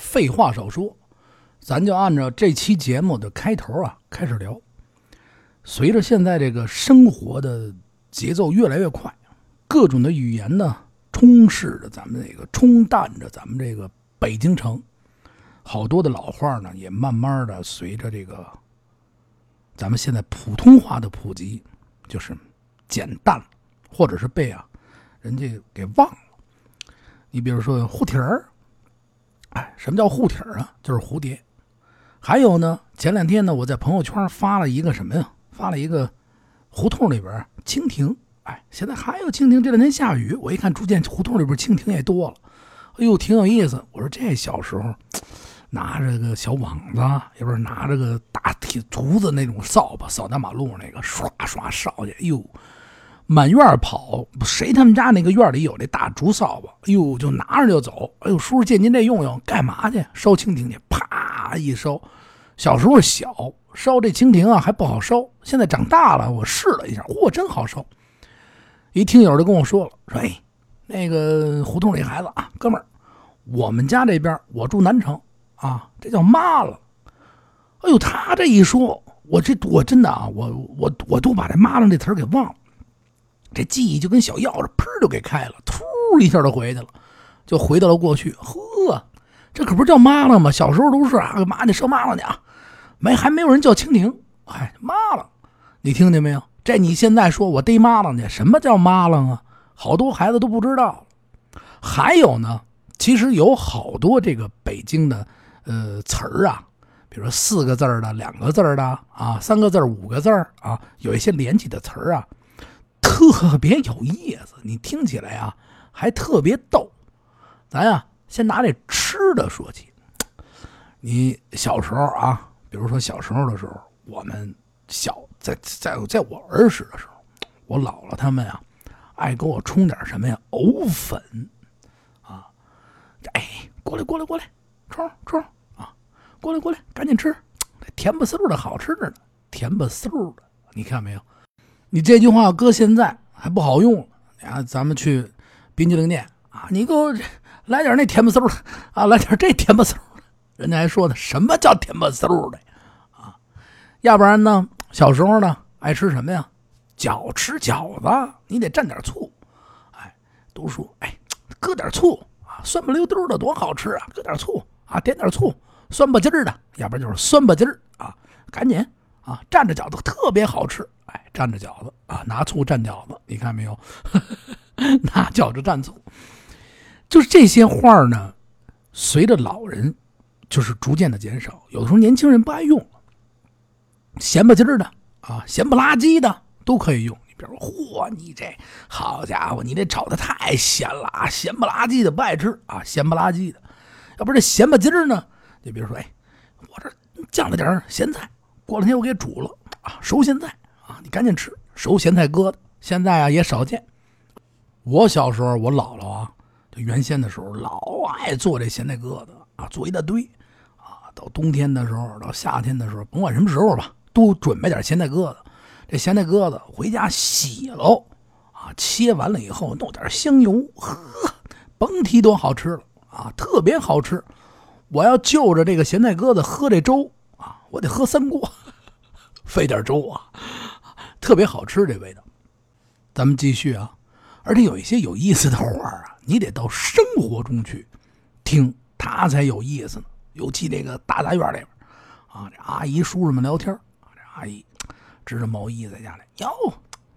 废话少说，咱就按照这期节目的开头啊开始聊。随着现在这个生活的节奏越来越快，各种的语言呢充斥着咱们这个，冲淡着咱们这个北京城。好多的老话呢，也慢慢的随着这个咱们现在普通话的普及，就是减淡，或者是被啊人家给忘了。你比如说护蹄儿，哎，什么叫护体儿啊？就是蝴蝶。还有呢，前两天呢，我在朋友圈发了一个什么呀？发了一个胡同里边蜻蜓。哎，现在还有蜻蜓。这两天下雨，我一看，逐渐胡同里边蜻蜓也多了。哎呦，挺有意思。我说这小时候拿着个小网子，也不是拿着个大铁竹子那种扫把扫大马路那个，刷刷扫去。哎呦！满院跑，谁他们家那个院里有那大竹扫把？哎呦，就拿着就走。哎呦，叔叔借您这用用，干嘛去？烧蜻蜓去？啪一烧。小时候小烧这蜻蜓啊还不好烧，现在长大了，我试了一下，嚯，真好烧。一听友就跟我说了，说哎，那个胡同里孩子啊，哥们儿，我们家这边我住南城啊，这叫妈了。哎呦，他这一说，我这我真的啊，我我我都把这妈了这词儿给忘了。这记忆就跟小钥匙，砰就给开了，突一下就回去了，就回到了过去。呵，这可不是叫妈了吗？小时候都是啊，干嘛去烧妈了去啊？没，还没有人叫蜻蜓。哎，妈了，你听见没有？这你现在说我逮妈了去，什么叫妈了啊？好多孩子都不知道。还有呢，其实有好多这个北京的呃词儿啊，比如说四个字儿的、两个字儿的啊、三个字儿五个字儿啊，有一些连起的词儿啊。特别有意思，你听起来啊还特别逗。咱呀先拿这吃的说起。你小时候啊，比如说小时候的时候，我们小在在在我儿时的时候，我姥姥他们啊爱给我冲点什么呀？藕粉啊！哎，过来过来过来，冲冲啊！过来过来，赶紧吃，甜不嗖的好吃着呢，甜不嗖的，你看没有？你这句话搁现在还不好用啊！咱们去冰激凌店啊，你给我来点那甜不嗖的啊，来点这甜不嗖的。人家还说呢，什么叫甜不嗖的啊？要不然呢，小时候呢爱吃什么呀？饺吃饺子，你得蘸点醋。哎，都说哎，搁点醋啊，酸不溜丢的多好吃啊！搁点醋啊，点点醋，酸不唧的，要不然就是酸不唧啊，赶紧啊，蘸着饺子特别好吃。哎，蘸着饺子啊，拿醋蘸饺子，你看没有？拿饺子蘸醋，就是这些画呢。随着老人就是逐渐的减少，有的时候年轻人不爱用了，咸不唧的啊，咸不拉几的都可以用。你比如说，嚯，你这好家伙，你这炒的太咸了啊，咸不拉几的不爱吃啊，咸不拉几的。要不这咸不唧呢？你比如说，哎，我这酱了点咸菜，过两天我给煮了啊，熟咸菜。你赶紧吃熟咸菜疙瘩，现在啊也少见。我小时候，我姥姥啊，就原先的时候老爱做这咸菜疙瘩啊，做一大堆啊。到冬天的时候，到夏天的时候，甭管什么时候吧，都准备点咸菜疙瘩。这咸菜疙瘩回家洗喽啊，切完了以后弄点香油，呵，甭提多好吃了啊，特别好吃。我要就着这个咸菜疙瘩喝这粥啊，我得喝三锅，费点粥啊。特别好吃，这味道。咱们继续啊，而且有一些有意思的话啊，你得到生活中去听，它才有意思呢。尤其那个大杂院里边啊，这阿姨叔叔们聊天这阿姨织着毛衣在家里，哟，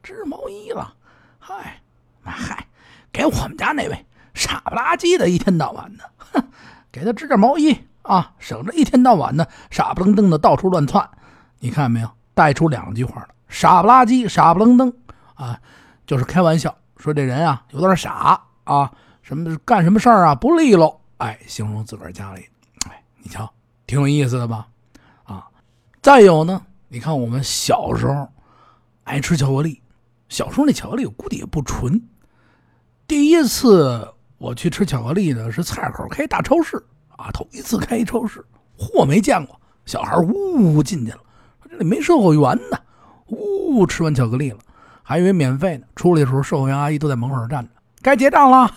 织毛衣了，嗨，嗨，给我们家那位傻不拉几的，一天到晚的，哼，给他织点毛衣啊，省着一天到晚的傻不愣登的到处乱窜。你看没有，带出两句话了。傻不拉几，傻不愣登，啊，就是开玩笑说这人啊有点傻啊，什么干什么事儿啊不利落，哎，形容自个儿家里，哎，你瞧，挺有意思的吧？啊，再有呢，你看我们小时候爱吃巧克力，小时候那巧克力估计也不纯。第一次我去吃巧克力呢，是菜口开大超市啊，头一次开一超市，货，没见过，小孩呜呜进去了，这里没售货员呢。呜，吃完巧克力了，还以为免费呢。出来的时候，售货员阿姨都在门口站着，该结账了。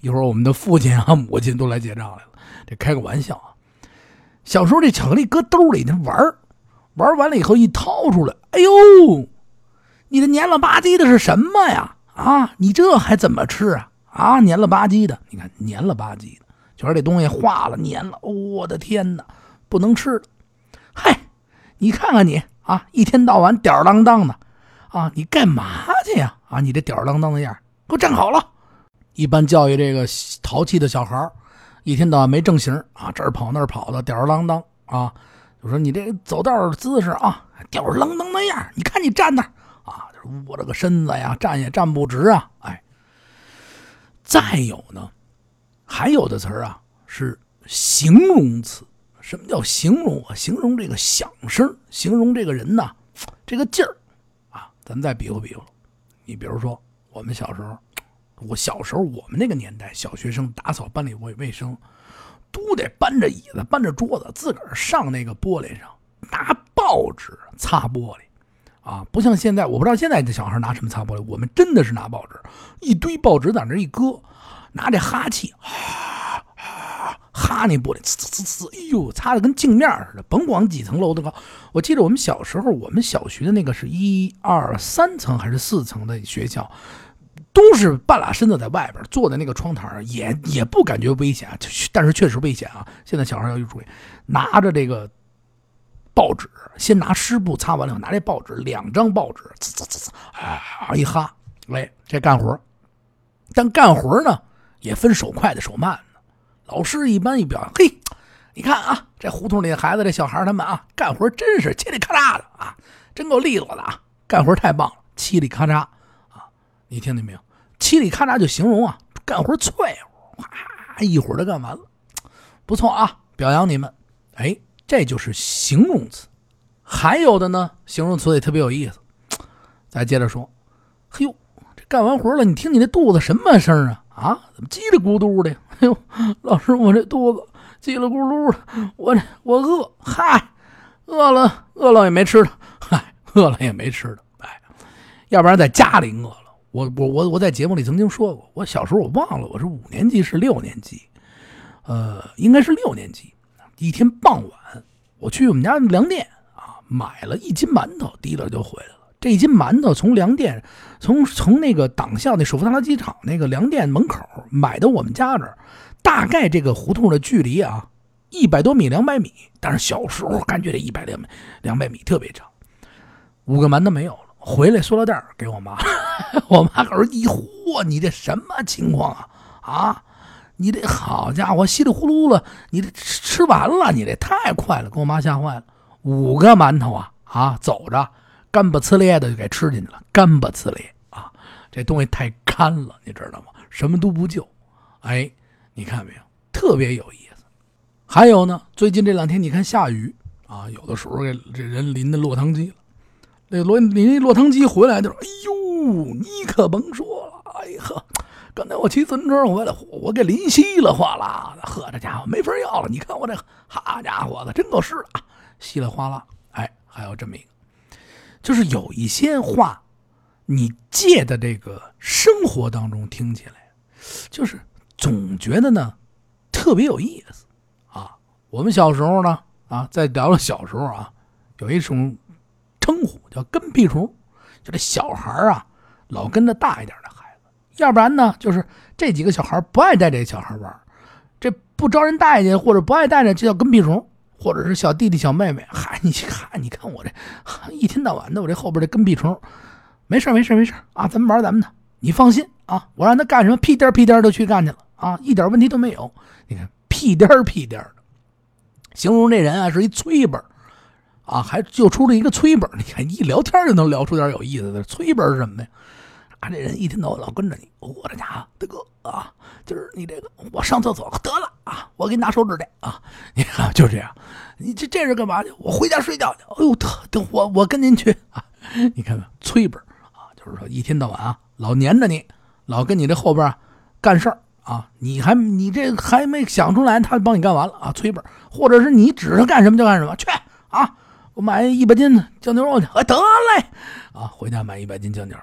一会儿我们的父亲啊、母亲都来结账来了。这开个玩笑啊！小时候这巧克力搁兜里那玩玩完了以后一掏出来，哎呦，你这黏了吧唧的是什么呀？啊，你这还怎么吃啊？啊，黏了吧唧的，你看黏了吧唧的，就是这东西化了黏了，我的天哪，不能吃了！嗨，你看看你啊，一天到晚吊儿郎当的，啊，你干嘛去呀？啊，你这吊儿郎当的样给我站好了！一般教育这个淘气的小孩一天到晚没正形啊，这儿跑那儿跑的，吊儿郎当啊，就说你这走道姿势啊，吊儿郎当的样你看你站那啊，窝着个身子呀，站也站不直啊，哎。再有呢，还有的词儿啊是形容词。什么叫形容啊？形容这个响声，形容这个人呐，这个劲儿啊。咱再比划比划，你比如说我们小时候，我小时候我们那个年代，小学生打扫班里卫卫生，都得搬着椅子，搬着桌子，自个儿上那个玻璃上拿报纸擦玻璃啊。不像现在，我不知道现在的小孩拿什么擦玻璃，我们真的是拿报纸，一堆报纸在那一搁，拿这哈气。擦，那玻璃呲呲呲呲，哎呦，擦的跟镜面似的。甭管几层楼的高，我记得我们小时候，我们小学的那个是一二三层还是四层的学校，都是半拉身子在外边坐在那个窗台上，也也不感觉危险，但是确实危险啊。现在小孩要注意，拿着这个报纸，先拿湿布擦完了，拿这报纸，两张报纸，呲呲呲呲，啊一哈，哎，这干活。但干活呢，也分手快的手慢。老师一般一表扬，嘿，你看啊，这胡同里的孩子，这小孩他们啊，干活真是嘁里咔嚓的啊，真够利落的啊，干活太棒了，嘁里咔嚓啊，你听见没有？嘁里咔嚓就形容啊，干活脆乎，哇，一会儿就干完了，不错啊，表扬你们。哎，这就是形容词。还有的呢，形容词也特别有意思。再接着说，嘿呦，这干完活了，你听你那肚子什么声啊？啊，怎么叽里咕嘟的？哎呦，老师，我这肚子叽里咕噜的，我这我饿，嗨，饿了，饿了也没吃的，嗨，饿了也没吃的，哎，要不然在家里饿了。我我我我在节目里曾经说过，我小时候我忘了我是五年级是六年级，呃，应该是六年级。一天傍晚，我去我们家粮店啊，买了一斤馒头，提了就回来了。这一斤馒头从粮店，从从那个党校那首府大机场那个粮店门口买到我们家这，大概这个胡同的距离啊，一百多米两百米。但是小时候感觉这一百两两百米特别长。五个馒头没有了，回来塑料袋给我妈，我妈可是一嚯，你这什么情况啊？啊，你这好家伙，稀里呼噜了，你这吃完了，你这太快了，给我妈吓坏了。五个馒头啊啊，走着。干巴呲咧的就给吃进去了，干巴呲咧啊！这东西太干了，你知道吗？什么都不救。哎，你看没有？特别有意思。还有呢，最近这两天你看下雨啊，有的时候这这人淋的落汤鸡了。那落淋落汤鸡回来就说：“哎呦，你可甭说了，哎呵，刚才我骑自行车回来，我给淋稀了哗啦的，呵，这家伙没法要了。你看我这，好家伙的，真够湿的啊，稀里哗啦。哎，还有这么一个。”就是有一些话，你借的这个生活当中听起来，就是总觉得呢特别有意思啊。我们小时候呢啊，在聊聊小时候啊，有一种称呼叫“跟屁虫”，就这小孩啊老跟着大一点的孩子，要不然呢就是这几个小孩不爱带这小孩玩，这不招人待见或者不爱带着就叫跟屁虫。或者是小弟弟小妹妹，嗨，你看，你看我这一天到晚的，我这后边这跟屁虫，没事没事没事啊，咱们玩咱们的，你放心啊，我让他干什么屁颠屁颠的去干去了啊，一点问题都没有。你看屁颠屁颠的，形容这人啊是一催本啊，还就出了一个催本你看一聊天就能聊出点有意思的，催本是什么呀？啊，这人一天到晚老跟着你，我的家伙大哥啊，就是你这个，我上厕所得了啊，我给你拿手纸去啊，你看就这样，你这这是干嘛去？我回家睡觉去。哎呦，等我我跟您去啊，你看看催本啊，就是说一天到晚啊，老黏着你，老跟你这后边干事儿啊，你还你这还没想出来，他帮你干完了啊，催本，或者是你指着干什么就干什么去啊，我买一百斤酱牛肉去，得嘞啊，回家买一百斤酱牛肉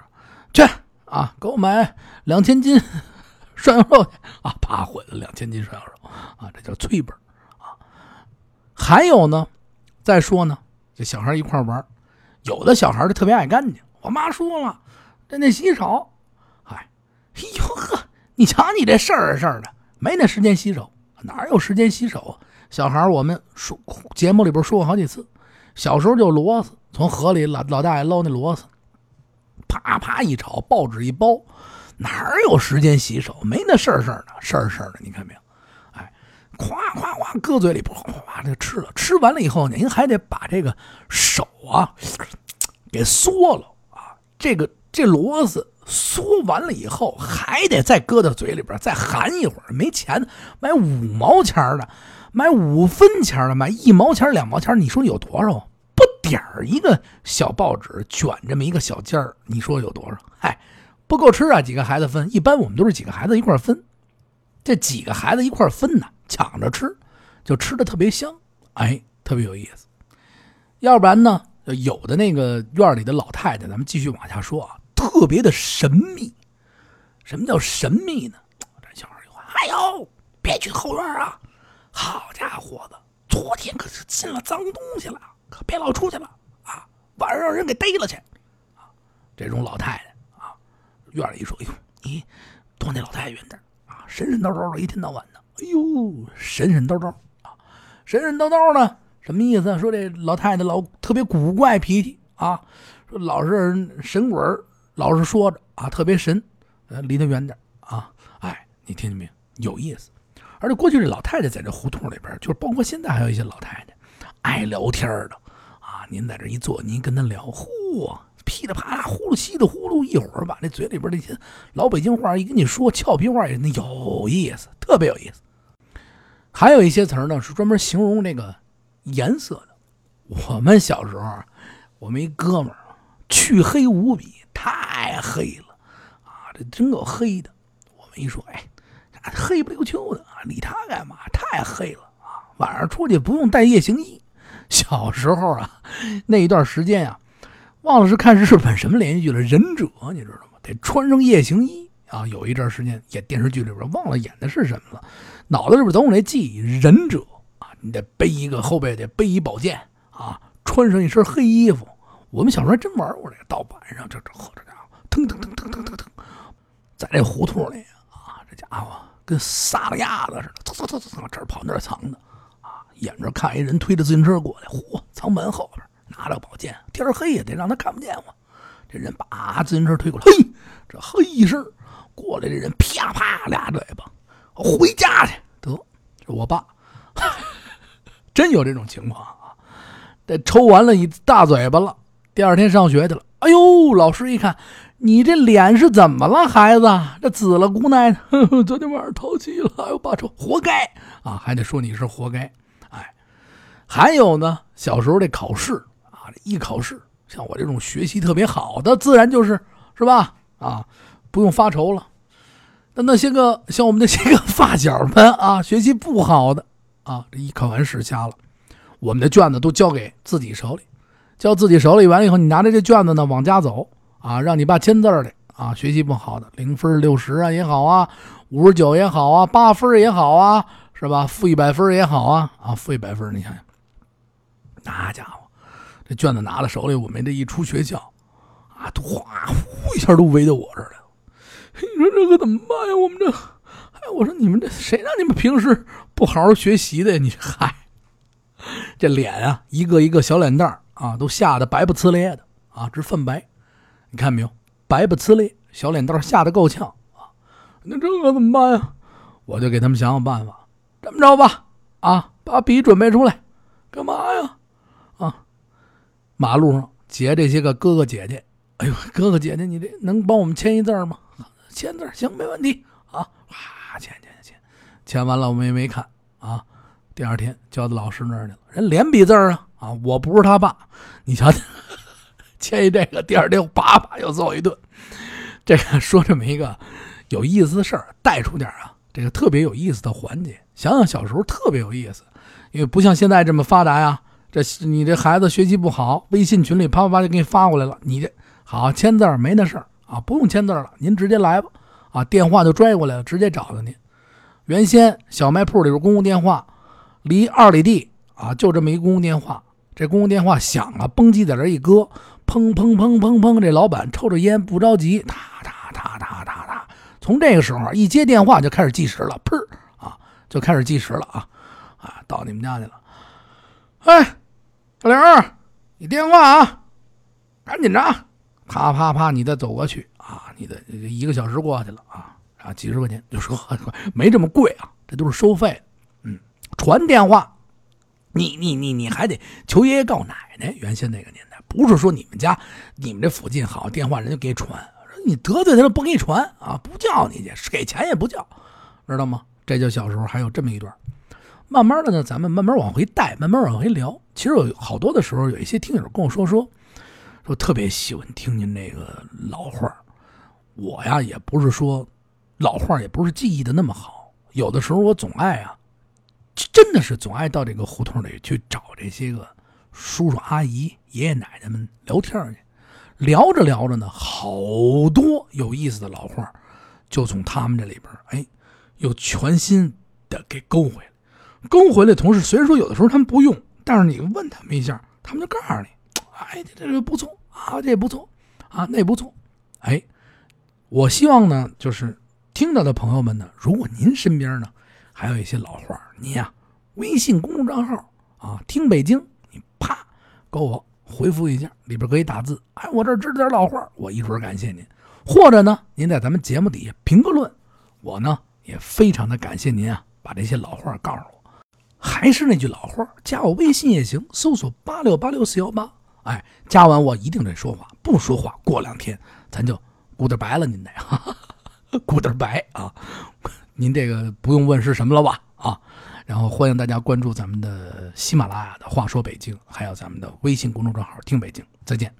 去。啊，给我买两千斤 涮羊肉去啊，啪毁了两千斤涮羊肉啊，这叫催本啊。还有呢，再说呢，这小孩一块玩，有的小孩就特别爱干净。我妈说了，这那洗手，哎，哎呦呵，你瞧你这事儿事儿的，没那时间洗手，哪有时间洗手啊？小孩我们说节目里边说过好几次，小时候就螺丝，从河里老老大爷捞那螺丝，啪啪一炒，报纸一包，哪有时间洗手？没那事儿事儿的，事儿事儿的，你看没有？哎，咵咵咵，搁嘴里，哗哗哗就吃了。吃完了以后，您还得把这个手啊给缩了啊。这个这螺丝缩完了以后，还得再搁到嘴里边，再含一会儿。没钱买五毛钱的，买五分钱的，买一毛钱、两毛钱，你说有多少？点儿一个小报纸卷这么一个小尖儿，你说有多少？嗨，不够吃啊！几个孩子分，一般我们都是几个孩子一块分。这几个孩子一块分呢，抢着吃，就吃的特别香，哎，特别有意思。要不然呢？有的那个院里的老太太，咱们继续往下说啊，特别的神秘。什么叫神秘呢？这小孩就话：“哎呦，别去后院啊！好家伙的，昨天可是进了脏东西了，可别老出去了啊！晚上让人给逮了去啊！”这种老太太啊，院里一说：“哎呦，你躲那老太太远点啊！神神叨叨的，一天到晚的，哎呦，神神叨叨啊，神神叨叨呢。”什么意思？说这老太太老特别古怪脾气啊，说老是神鬼老是说着啊，特别神，呃，离他远点啊。哎，你听见没有？有意思。而且过去这老太太在这胡同里边，就是包括现在还有一些老太太爱聊天的。您在这一坐，您跟他聊，嚯，噼里啪啦，呼噜稀里呼噜，一会儿把这嘴里边那些老北京话一跟你说，俏皮话也那有意思，特别有意思。还有一些词儿呢，是专门形容这个。颜色的，我们小时候，我们一哥们儿，黢黑无比，太黑了，啊，这真够黑的。我们一说，哎，黑不溜秋的啊，理他干嘛？太黑了啊！晚上出去不用带夜行衣。小时候啊，那一段时间呀，忘了是看日本什么连续剧了，《忍者》，你知道吗？得穿上夜行衣啊。有一段时间演电视剧里边，忘了演的是什么了，脑子里边总有那记忆，《忍者啊》。你得背一个后背，得背一宝剑啊！穿上一身黑衣服。我们小时候还真玩过这个，到晚上这这呵，这家伙腾腾腾腾腾腾腾，在这胡同里啊，这家伙跟撒了鸭子似的，蹭蹭蹭蹭这儿跑那儿藏的啊！眼着看一人推着自行车过来，嚯，藏门后边拿着宝剑，天黑也得让他看不见我。这人把自行车推过来，嘿，这嘿一声过来，这人啪啪俩嘴巴，回家去得，这我爸。真有这种情况啊！这抽完了一大嘴巴了，第二天上学去了。哎呦，老师一看，你这脸是怎么了，孩子？这紫了姑奶奶，昨天晚上淘气了，哎呦，爸抽，活该啊！还得说你是活该。哎，还有呢，小时候这考试一考试，像我这种学习特别好的，自然就是是吧？啊，不用发愁了。那那些个像我们那些个发小们啊，学习不好的。啊，这一考完试瞎了，我们的卷子都交给自己手里，交自己手里完了以后，你拿着这卷子呢往家走啊，让你爸签字的啊。学习不好的，零分六十啊也好啊，五十九也好啊，八分也好啊，是吧？负一百分也好啊，啊，负一百分，你想想，那家伙，这卷子拿了手里，我们这一出学校啊，都哗呼一下都围到我这儿来了。你说这可怎么办呀？我们这。哎，我说你们这谁让你们平时不好好学习的呀？你嗨，这脸啊，一个一个小脸蛋啊，都吓得白不呲咧的啊，直泛白。你看没有，白不呲咧，小脸蛋吓得够呛啊。那这可怎么办呀？我就给他们想想办法。这么着吧，啊，把笔准备出来，干嘛呀？啊，马路上结这些个哥哥姐姐，哎呦，哥哥姐姐，你这能帮我们签一字吗？签字行，没问题啊。签签签，签完了我们也没看啊。第二天交到老师那儿去了，人连笔字啊啊！我不是他爸，你瞧，签一这个，第二天叭叭又揍一顿。这个说这么一个有意思的事儿，带出点啊，这个特别有意思的环节。想想小时候特别有意思，因为不像现在这么发达呀。这你这孩子学习不好，微信群里啪啪啪就给你发过来了，你这好签字没那事儿啊，不用签字了，您直接来吧。啊，电话就拽过来了，直接找的您。原先小卖铺里边公共电话，离二里地啊，就这么一公共电话。这公共电话响了，嘣叽在这一搁，砰砰砰砰砰，这老板抽着烟不着急，哒哒哒哒哒哒。从这个时候一接电话就开始计时了，砰啊，就开始计时了啊啊，到你们家去了。哎，小刘，你电话啊，赶紧着，啪啪啪，你再走过去啊，你的一个小时过去了啊啊，几十块钱就说 没这么贵啊，这都是收费。嗯，传电话。你你你你还得求爷爷告奶奶。原先那个年代，不是说你们家、你们这附近好电话，人就给你传。你得罪他了，不给你传啊，不叫你去，给钱也不叫，知道吗？这就小时候还有这么一段。慢慢的呢，咱们慢慢往回带，慢慢往回聊。其实有好多的时候，有一些听友跟我说说，说特别喜欢听您那个老话我呀，也不是说老话也不是记忆的那么好，有的时候我总爱啊。真的是总爱到这个胡同里去找这些个叔叔阿姨、爷爷奶奶们聊天去，聊着聊着呢，好多有意思的老话就从他们这里边哎，又全新的给勾回来。刚回来同事，虽然说有的时候他们不用，但是你问他们一下，他们就告诉你，哎，这个不错啊，这不错啊，那不错。哎，我希望呢，就是听到的朋友们呢，如果您身边呢。还有一些老话，你呀，微信公众账号啊，听北京，你啪给我回复一下，里边可以打字。哎，我这知道点老话，我一准感谢您。或者呢，您在咱们节目底下评个论，我呢也非常的感谢您啊，把这些老话告诉我。还是那句老话，加我微信也行，搜索八六八六四幺八。哎，加完我一定得说话，不说话过两天咱就鼓点白了，您得 鼓点白啊。您这个不用问是什么了吧？啊，然后欢迎大家关注咱们的喜马拉雅的话说北京，还有咱们的微信公众账号听北京，再见。